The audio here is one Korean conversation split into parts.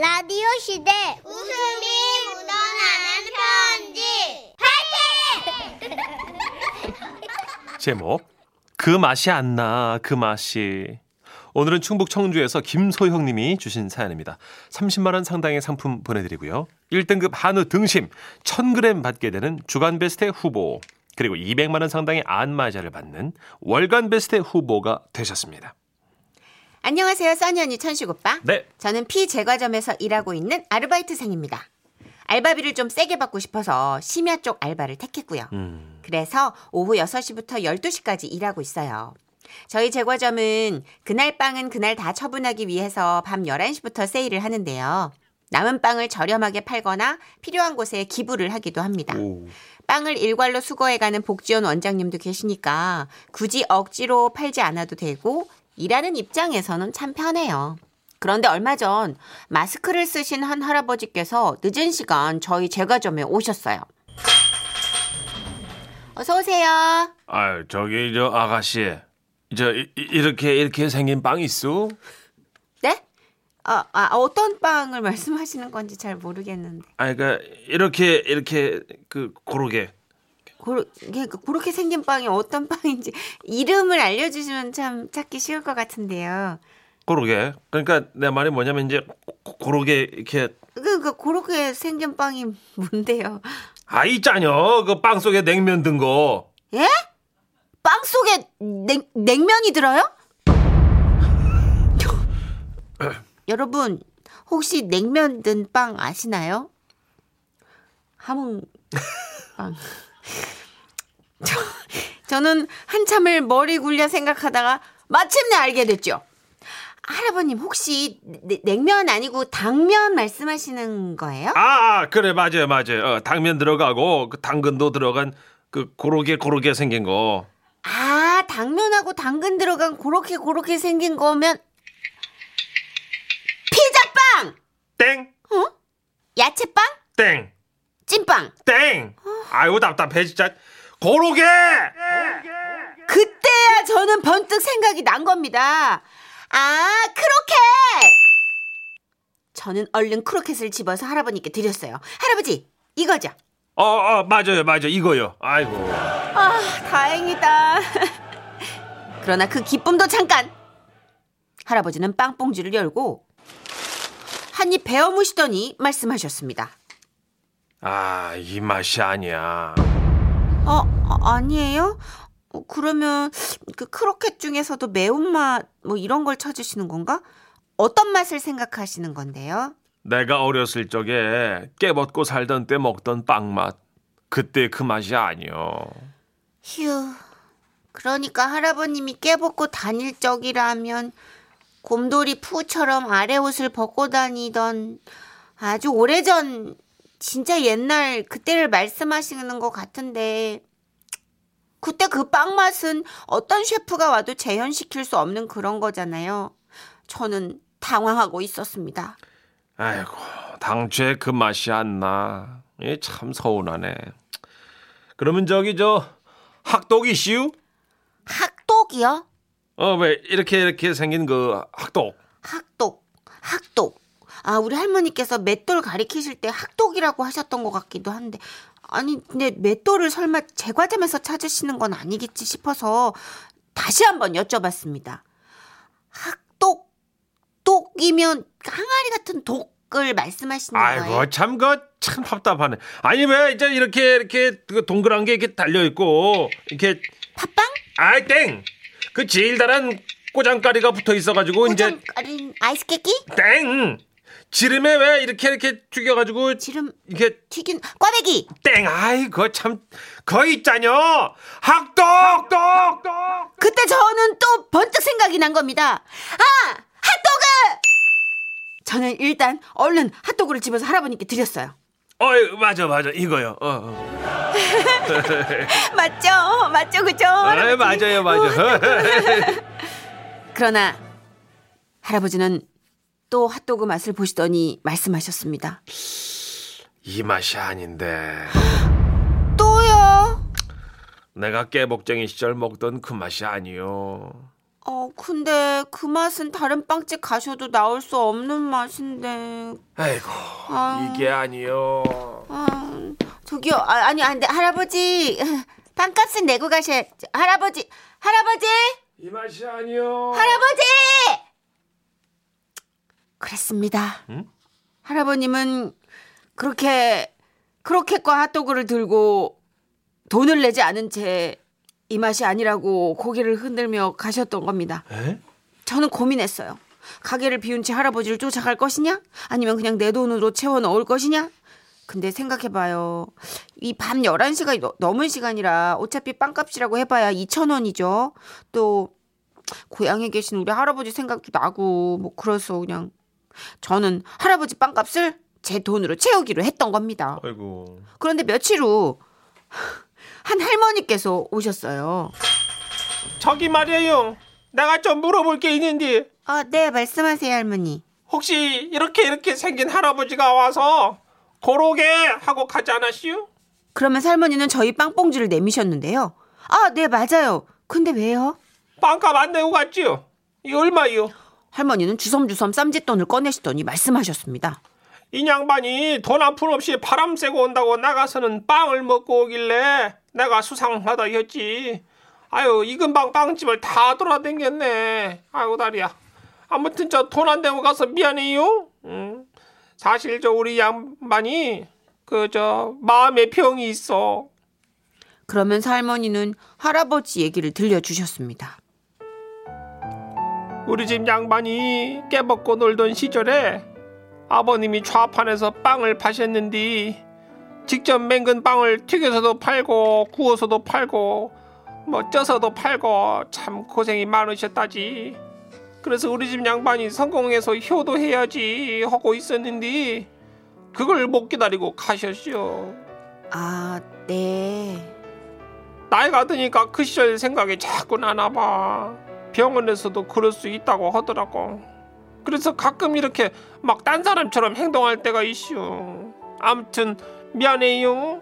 라디오 시대 웃음이 묻어나는 편지 제목 그 맛이 안 나 그 맛이 오늘은 충북 청주에서 김소형 님이 주신 사연입니다. 30만 원 상당의 상품 보내드리고요. 1등급 한우 등심 1000g 받게 되는 주간 베스트 후보 그리고 200만 원 상당의 안마자를 받는 월간 베스트 후보가 되셨습니다. 안녕하세요, 써니 언니 천식 오빠. 네. 저는 피 제과점에서 일하고 있는 아르바이트생입니다. 알바비를 좀 세게 받고 싶어서 심야 쪽 알바를 택했고요. 음, 그래서 오후 6시부터 12시까지 일하고 있어요. 저희 제과점은 그날 빵은 그날 다 처분하기 위해서 밤 11시부터 세일을 하는데요. 남은 빵을 저렴하게 팔거나 필요한 곳에 기부를 하기도 합니다. 오. 빵을 일괄로 수거해가는 복지원 원장님도 계시니까 굳이 억지로 팔지 않아도 되고 일하는 입장에서는 참 편해요. 그런데 얼마 전 마스크를 쓰신 한 할아버지께서 늦은 시간 저희 제과점에 오셨어요. 어서 오세요. 아 저기 저 아가씨 저 이- 이- 이렇게 이렇게 생긴 빵 있어? 네? 아, 아, 어떤 빵을 말씀하시는 건지 잘 모르겠는데. 아 그러니까 이렇게 이렇게 그 고르게 고르, 그러니까 그렇게 생긴 빵이 어떤 빵인지 이름을 알려주시면 참 찾기 쉬울 것 같은데요. 고르게 그러니까 내 말이 뭐냐면 이제 고- 고르게 이렇게 그, 그, 그렇게 생긴 빵이 뭔데요? 아 있잖여 그 빵 속에 냉면 든 거. 예? 빵 속에 냉, 냉면이 들어요? 여러분, 혹시 냉면 든 빵 아시나요? 함흥 빵. 저, 저는 한참을 머리 굴려 생각하다가 마침내 알게 됐죠. 할아버님, 혹시 내- 냉면 아니고 당면 말씀하시는 거예요? 아, 아, 그래 맞아요 맞아요. 어, 당면 들어가고 그 당근도 들어간 그 고르게 고르게 생긴 거. 아, 당면하고 당근 들어간 그렇게 그렇게 생긴 거면 피자빵, 땡, 야채빵, 땡, 찐빵. 땡. 아이고 답답해 진짜. 고르게. 그때야 저는 번뜩 생각이 난 겁니다. 아, 크로켓! 저는 얼른 크로켓을 집어서 할아버님께 드렸어요. 할아버지, 이거죠? 어, 어 맞아요 맞아요 이거요. 아이고. 아, 다행이다. 그러나 그 기쁨도 잠깐. 할아버지는 빵봉지를 열고 한 입 베어 무시더니 말씀하셨습니다. 아 이 맛이 아니야. 어, 아, 아니에요? 어, 그러면 그 크로켓 중에서도 매운맛 뭐 이런 걸 찾으시는 건가? 어떤 맛을 생각하시는 건데요? 내가 어렸을 적에 깨벗고 살던 때 먹던 빵 맛. 그때 그 맛이 아니요. 휴. 그러니까 할아버님이 깨벗고 다닐 적이라면 곰돌이 푸처럼 아래 옷을 벗고 다니던 아주 오래전 진짜 옛날 그때를 말씀하시는 것 같은데 그때 그 빵 맛은 어떤 셰프가 와도 재현시킬 수 없는 그런 거잖아요. 저는 당황하고 있었습니다. 아이고 당최 그 맛이 안 나. 예, 참 서운하네. 그러면 저기 저 학독 이슈? 학독이요? 어 왜 이렇게 이렇게 생긴 그 학독? 학독, 학독. 아, 우리 할머니께서 맷돌 가리키실 때 학독이라고 하셨던 것 같기도 한데. 아니, 근데 맷돌을 설마 제 과점에서 찾으시는 건 아니겠지 싶어서 다시 한번 여쭤봤습니다. 학독, 독이면 항아리 같은 독을 말씀하시는 거예요? 아이고 참 그 참 답답하네. 아니 왜 이제 이렇게 이렇게 그 동그란 게 이렇게 달려 있고 이렇게 팥빵? 아이 땡. 그 제일 달한 꼬장가리가 붙어 있어가지고 이제 꼬장가린 아이스 깨끼? 땡. 지름에 왜 이렇게 이렇게 튀겨가지고 지름 이렇게 튀긴 꽈배기! 땡. 아이 그거 참 거의 있잖여. 학독. 학독. 그때 저는 또 번뜩 생각이 난 겁니다. 아! 핫도그! 저는 일단 얼른 핫도그를 집어서 할아버님께 드렸어요. 어이 맞아 맞아 이거요. 어, 어. 맞죠? 맞죠? 그죠? 아이, 맞아요 맞아. 그러나 할아버지는 또 핫도그 맛을 보시더니 말씀하셨습니다. 이 맛이 아닌데. 또요? 내가 깨복쟁이 시절 먹던 그 맛이 아니요. 어, 근데 그 맛은 다른 빵집 가셔도 나올 수 없는 맛인데. 아이고 아. 이게 아니요. 아, 저기요, 아, 아니, 안 돼. 할아버지, 빵값은 내고 가셔야, 할아버지, 할아버지! 이 맛이 아니요. 할아버지! 그랬습니다. 응? 할아버님은 그렇게, 크로켓과 핫도그를 들고 돈을 내지 않은 채 이 맛이 아니라고 고개를 흔들며 가셨던 겁니다. 에? 저는 고민했어요. 가게를 비운 채 할아버지를 쫓아갈 것이냐? 아니면 그냥 내 돈으로 채워 넣을 것이냐? 근데 생각해봐요. 이 밤 11시가 너- 넘은 시간이라 어차피 빵값이라고 해봐야 2,000원이죠. 또, 고향에 계신 우리 할아버지 생각도 나고, 뭐, 그래서 그냥 저는 할아버지 빵값을 제 돈으로 채우기로 했던 겁니다. 아이고. 그런데 며칠 후, 한 할머니께서 오셨어요. 저기 말이에요. 내가 좀 물어볼 게 있는데 아, 네, 말씀하세요, 할머니. 혹시 이렇게 이렇게 생긴 할아버지가 와서 고로게 하고 가지 않았시요? 그러면서 할머니는 저희 빵봉지를 내미셨는데요. 아, 네, 맞아요. 근데 왜요? 빵값 안 내고 갔지요? 이 얼마요? 할머니는 주섬주섬 쌈짓돈을 꺼내시더니 말씀하셨습니다. 이 양반이 돈 한 푼 없이 바람 쐬고 온다고 나가서는 빵을 먹고 오길래 내가 수상하다 했지. 아유 이 근방 빵집을 다 돌아다녔네. 아유 다리야. 아무튼 저 돈안 내고 가서 미안해요. 응. 사실 저 우리 양반이 그 저 마음의 병이 있어. 그러면서 할머니는 할아버지 얘기를 들려주셨습니다. 우리 집 양반이 깨먹고 놀던 시절에 아버님이 좌판에서 빵을 파셨는데 직접 맹근 빵을 튀겨서도 팔고 구워서도 팔고 뭐 쪄서도 팔고 참 고생이 많으셨다지. 그래서 우리 집 양반이 성공해서 효도해야지 하고 있었는데 그걸 못 기다리고 가셨죠. 아, 네. 나이가 드니까 그 시절 생각이 자꾸 나나 봐. 병원에서도 그럴 수 있다고 하더라고. 그래서 가끔 이렇게 막 딴 사람처럼 행동할 때가 있슈. 아무튼 미안해요.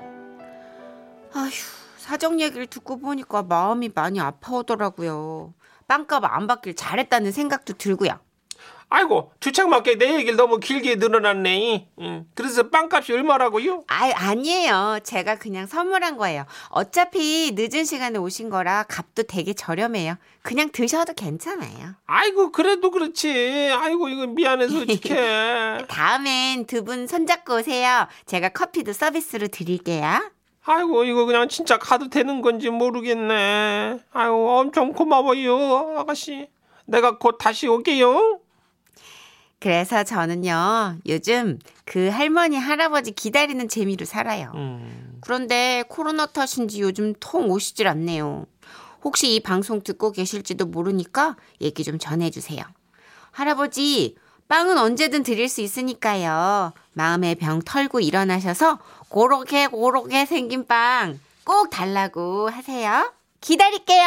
아휴, 사정 얘기를 듣고 보니까 마음이 많이 아파오더라고요. 빵값 안 받길 잘했다는 생각도 들고요. 아이고 주책맞게 내 얘기를 너무 길게 늘어났네. 응. 그래서 빵값이 얼마라고요? 아, 아니에요. 제가 그냥 선물한 거예요. 어차피 늦은 시간에 오신 거라 값도 되게 저렴해요. 그냥 드셔도 괜찮아요. 아이고 그래도 그렇지. 아이고 이거 미안해서 어떡해. 다음엔 두 분 손잡고 오세요. 제가 커피도 서비스로 드릴게요. 아이고 이거 그냥 진짜 가도 되는 건지 모르겠네. 아이고 엄청 고마워요 아가씨. 내가 곧 다시 올게요. 그래서 저는요, 요즘 그 할머니, 할아버지 기다리는 재미로 살아요. 음. 그런데 코로나 탓인지 요즘 통 오시질 않네요. 혹시 이 방송 듣고 계실지도 모르니까 얘기 좀 전해주세요. 할아버지, 빵은 언제든 드릴 수 있으니까요. 마음의 병 털고 일어나셔서 고로게 고로게 생긴 빵 꼭 달라고 하세요. 기다릴게요.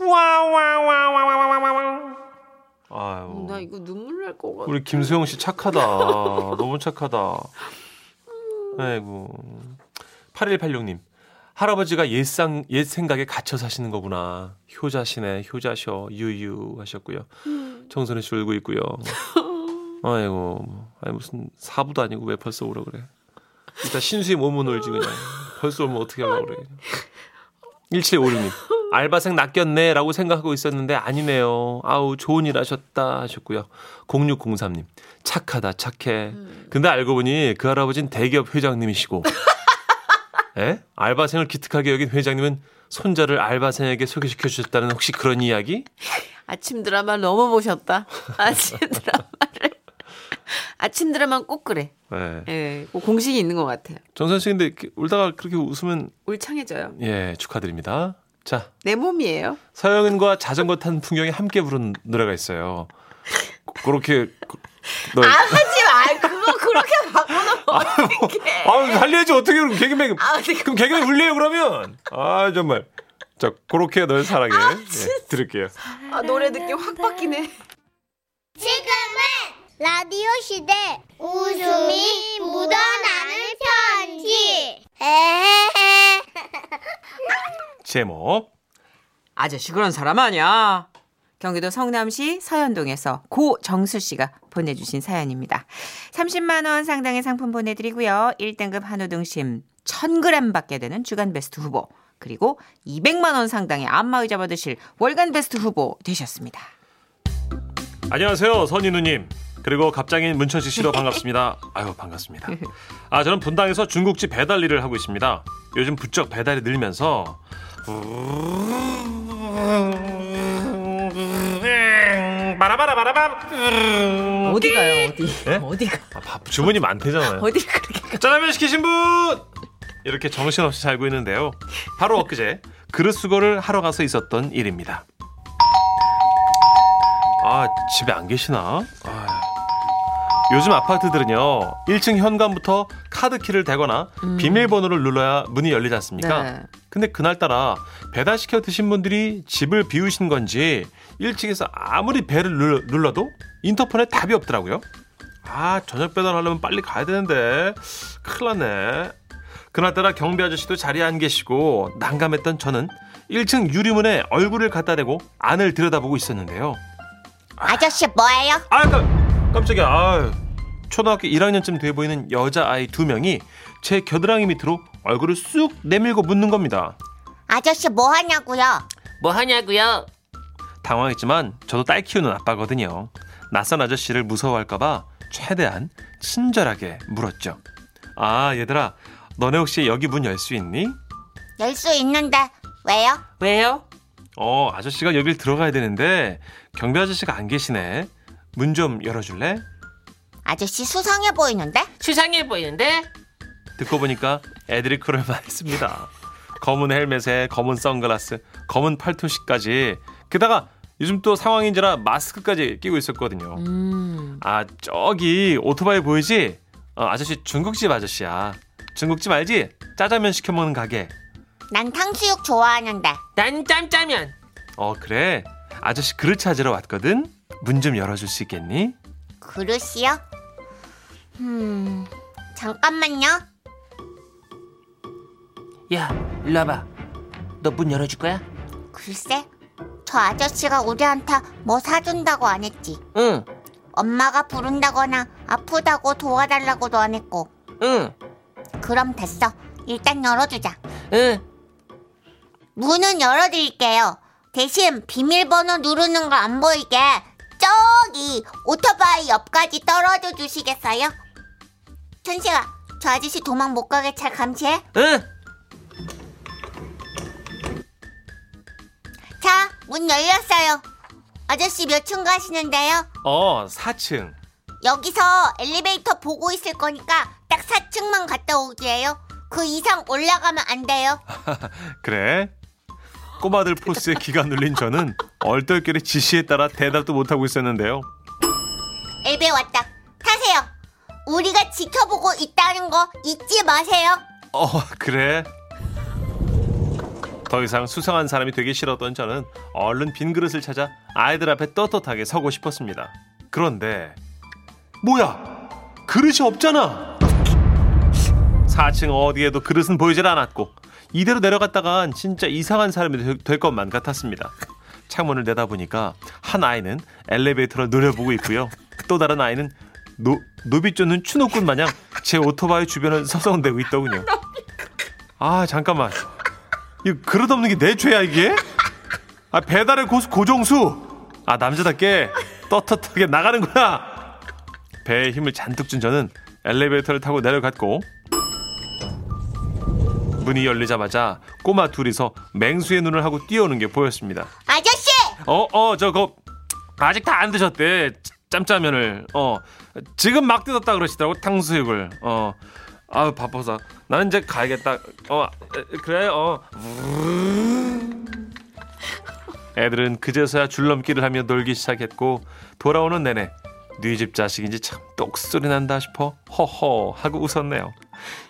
와와와와와와와. 아유. 나 이거 눈물 날 것 같아. 우리 김수영 씨 착하다. 너무 착하다. 아이고. 8186님. 할아버지가 옛상, 옛 생각에 갇혀 사시는 거구나. 효자시네, 효자셔, 유유 하셨고요. 정선혜 씨 울고 있고요. 아이고, 아니 무슨 사부도 아니고 왜 벌써 오라 그래. 일단 신수의 몸은 울지 그냥. 벌써 오면 어떻게 하려고 그래. 1756님. 알바생 낚였네 라고 생각하고 있었는데 아니네요. 아우 좋은 일 하셨다 하셨고요. 0603님. 착하다 착해. 근데 알고 보니 그 할아버지는 대기업 회장님이시고 에? 알바생을 기특하게 여긴 회장님은 손자를 알바생에게 소개시켜 주셨다는 혹시 그런 이야기? 아침 드라마 너무 보셨다. 아침 드라마를. 아침 드라마는 꼭 그래. 네. 예, 꼭 공식이 있는 것 같아요. 정선 씨 근데 울다가 그렇게 웃으면 울창해져요. 예 축하드립니다. 자 내 몸이에요. 서영은과 자전거 탄 풍경이 함께 부른 노래가 있어요. 그렇게 너 아, 하지 마. 그거 그렇게 바꿔놓으면 어떡해. 아, 살려야지 어떻게 그럼 개그맨 아, 네. 그럼 개그맨 울려요 그러면 아 정말 자 그렇게 널 사랑해 예, 들을게요 아, 노래 느낌 확 바뀌네. 지금은 라디오 시대 웃음이 묻어나는 편지. 에헤헤. 제목 아저씨 그런 사람 아니야. 경기도 성남시 서현동에서 고정수 씨가 보내주신 사연입니다. 30만 원 상당의 상품 보내드리고요. 1등급 한우 등심 1000g 받게 되는 주간 베스트 후보 그리고 200만 원 상당의 안마의자 받으실 월간 베스트 후보 되셨습니다. 안녕하세요, 선인우님. 그리고 갑장인 문천식 씨도 반갑습니다. 아유, 반갑습니다. 아, 저는 분당에서 중국집 배달 일을 하고 있습니다. 요즘 부쩍 배달이 늘면서 바라바라바라밤 어디 가요 어디? 네? 어디가? 아, 밥 주문이 많대잖아요. 어디 그렇게 가? 짜장면 시키신 분 이렇게 정신없이 살고 있는데요. 바로 엊그제 그릇 수거를 하러 가서 있었던 일입니다. 아 집에 안 계시나? 아, 요즘 아파트들은요 1층 현관부터 카드키를 대거나 비밀번호를 눌러야 문이 열리지 않습니까? 네. 근데 그날따라 배달시켜 드신 분들이 집을 비우신 건지 1층에서 아무리 배를 눌러- 눌러 도 인터폰에 답이 없더라고요. 아 저녁 배달하려면 빨리 가야 되는데 큰일 났네. 그날따라 경비 아저씨도 자리에 안 계시고 난감했던 저는 1층 유리문에 얼굴을 갖다 대고 안을 들여다보고 있었는데요. 아저씨 뭐예요? 아 깜, 깜짝이야. 아, 초등학교 1학년쯤 돼 보이는 여자아이 두 명이 제 겨드랑이 밑으로 얼굴을 쑥 내밀고 묻는 겁니다. 아저씨 뭐 하냐고요? 뭐 하냐고요? 당황했지만 저도 딸 키우는 아빠거든요. 낯선 아저씨를 무서워할까봐 최대한 친절하게 물었죠. 아 얘들아 너네 혹시 여기 문 열 수 있니? 열 수 있는데 왜요? 왜요? 어 아저씨가 여길 들어가야 되는데 경비 아저씨가 안 계시네. 문 좀 열어줄래? 아저씨 수상해 보이는데? 수상해 보이는데? 듣고 보니까 애들이 그럴 만했습니다. 검은 헬멧에 검은 선글라스, 검은 팔토시까지 게다가 요즘 또 상황인지라 마스크까지 끼고 있었거든요. 음. 아 저기 오토바이 보이지? 어, 아저씨 중국집 아저씨야. 중국집 알지? 짜장면 시켜 먹는 가게. 난 탕수육 좋아하는데. 난 짬짜면. 어 그래. 아저씨 그릇 찾으러 왔거든. 문 좀 열어줄 수 있겠니? 그릇이요? 음, 잠깐만요. 야, 일로 와봐. 너 문 열어줄 거야? 글쎄, 저 아저씨가 우리한테 뭐 사준다고 안 했지. 응, 엄마가 부른다거나 아프다고 도와달라고도 안 했고. 응, 그럼 됐어. 일단 열어주자. 응. 문은 열어드릴게요. 대신 비밀번호 누르는 거안 보이게 저기 오토바이 옆까지 떨어져 주시겠어요? 천식아, 저 아저씨 도망 못 가게 잘 감시해. 응. 자, 문 열렸어요. 아저씨 몇 층 가시는데요? 어 4층. 여기서 엘리베이터 보고 있을 거니까 딱 4층만 갔다 오게요. 그 이상 올라가면 안 돼요. 그래? 꼬마들 포스에 기가 눌린 저는 얼떨결에 지시에 따라 대답도 못하고 있었는데요. 엘베 왔다. 타세요. 우리가 지켜보고 있다는 거 잊지 마세요. 어, 그래. 더 이상 수상한 사람이 되기 싫었던 저는 얼른 빈 그릇을 찾아 아이들 앞에 떳떳하게 서고 싶었습니다. 그런데 뭐야? 그릇이 없잖아. 4층 어디에도 그릇은 보이질 않았고 이대로 내려갔다간 진짜 이상한 사람이 될- 될 것만 같았습니다. 창문을 내다보니까 한 아이는 엘리베이터를 노려보고 있고요. 또 다른 아이는 노, 노비 쫓는 추노꾼 마냥 제 오토바이 주변을 서성대고 있더군요. 아 잠깐만 이 그릇 없는 게 내 죄야 이게? 아 배달의 고수 고정수 아 남자답게 떳떳하게 나가는 거야 배에 힘을 잔뜩 준 저는 엘리베이터를 타고 내려갔고 문이 열리자마자 꼬마 둘이서 맹수의 눈을 하고 뛰어오는 게 보였습니다 아저씨! 어 어 저거 아직 다 안 드셨대. 짬짜면을. 어 지금 막 뜯었다 그러시더라고 탕수육을. 어. 아유 바빠서. 나는 이제 가야겠다. 어 에, 그래 어. 애들은 그제서야 줄넘기를 하며 놀기 시작했고 돌아오는 내내 네집 자식인지 참 똑소리 난다 싶어 허허 하고 웃었네요.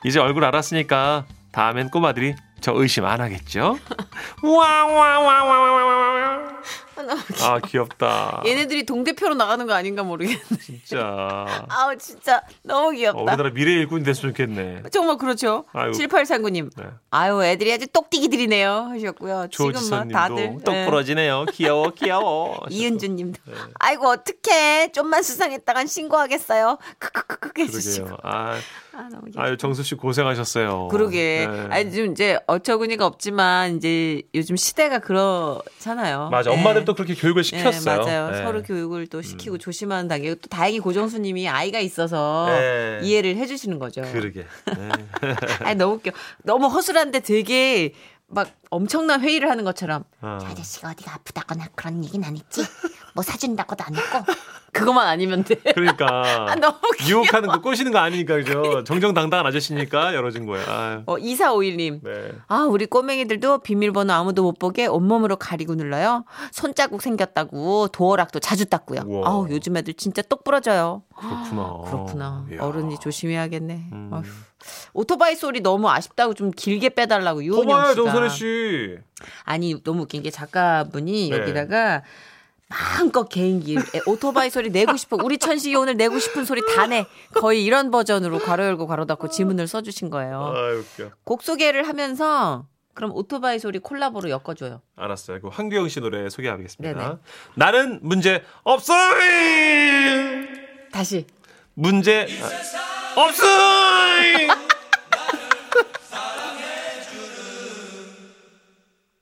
이제 얼굴 알았으니까 다음엔 꼬마들이 저 의심 안 하겠죠? 와와와와와와 아 귀엽다. 얘네들이 동대표로 나가는 거 아닌가 모르겠네. 진짜. 아우 진짜 너무 어, 귀엽다. 우리나라 미래 일꾼 됐으면 좋겠네. 정말 그렇죠. 아유. 7839님. 네. 아유 애들이 아주 똑띠기들이네요 하셨고요. 지금 막 다들 똑 네. 부러지네요. 귀여워 귀여워. 하셨고. 이은주님도 네. 아이고 어떡해 좀만 수상했다간 신고하겠어요. 크크크크 해주시고 그러게요. 아, 아 너무 귀여워. 아유 정수 씨 고생하셨어요. 그러게. 네. 아니 좀 이제 어처구니가 없지만 이제 요즘 시대가 그렇잖아요. 맞아. 네. 엄마들도 그렇게 교육을 시켰어요. 네, 맞아요. 네. 서로 교육을 또 시키고 조심하는 단계. 또 다행히 고정수 님이 아이가 있어서 네. 이해를 해 주시는 거죠. 그러게. 네. 아니 너무 웃겨. 너무 허술한데 되게 막 엄청난 회의를 하는 것처럼 어. 저 아저씨가 어디가 아프다거나 그런 얘기는 안 했지? 뭐 사준다고도 안 했고. 그것만 아니면 돼. 그러니까 아, 너무 귀여워. 유혹하는 거 꼬시는 거 아니니까 그죠. 정정당당한 아저씨니까 열어준 거예요. 아유. 어, 2451님. 네. 아, 우리 꼬맹이들도 비밀번호 아무도 못 보게 온몸으로 가리고 눌러요. 손자국 생겼다고 도어락도 자주 닦고요. 우와. 아우, 요즘 애들 진짜 똑 부러져요. 그렇구나. 그렇구나. 이야. 어른이 조심해야겠네. 음. 어휴. 오토바이 소리 너무 아쉽다고 좀 길게 빼달라고 유은영 씨가. 정선혜 씨. 아니 너무 웃긴 게 작가분이 네. 여기다가 마음껏 개인기 에, 오토바이 소리 내고 싶어 우리 천식이 오늘 내고 싶은 소리 다 내 거의 이런 버전으로 괄호 열고 괄호 닫고 지문을 써주신 거예요 아유 웃겨. 곡 소개를 하면서 그럼 오토바이 소리 콜라보로 엮어줘요 알았어요. 그 황규영 씨 노래 소개하겠습니다. 네네. 나는 문제 없어요. 다시 문제 없어요.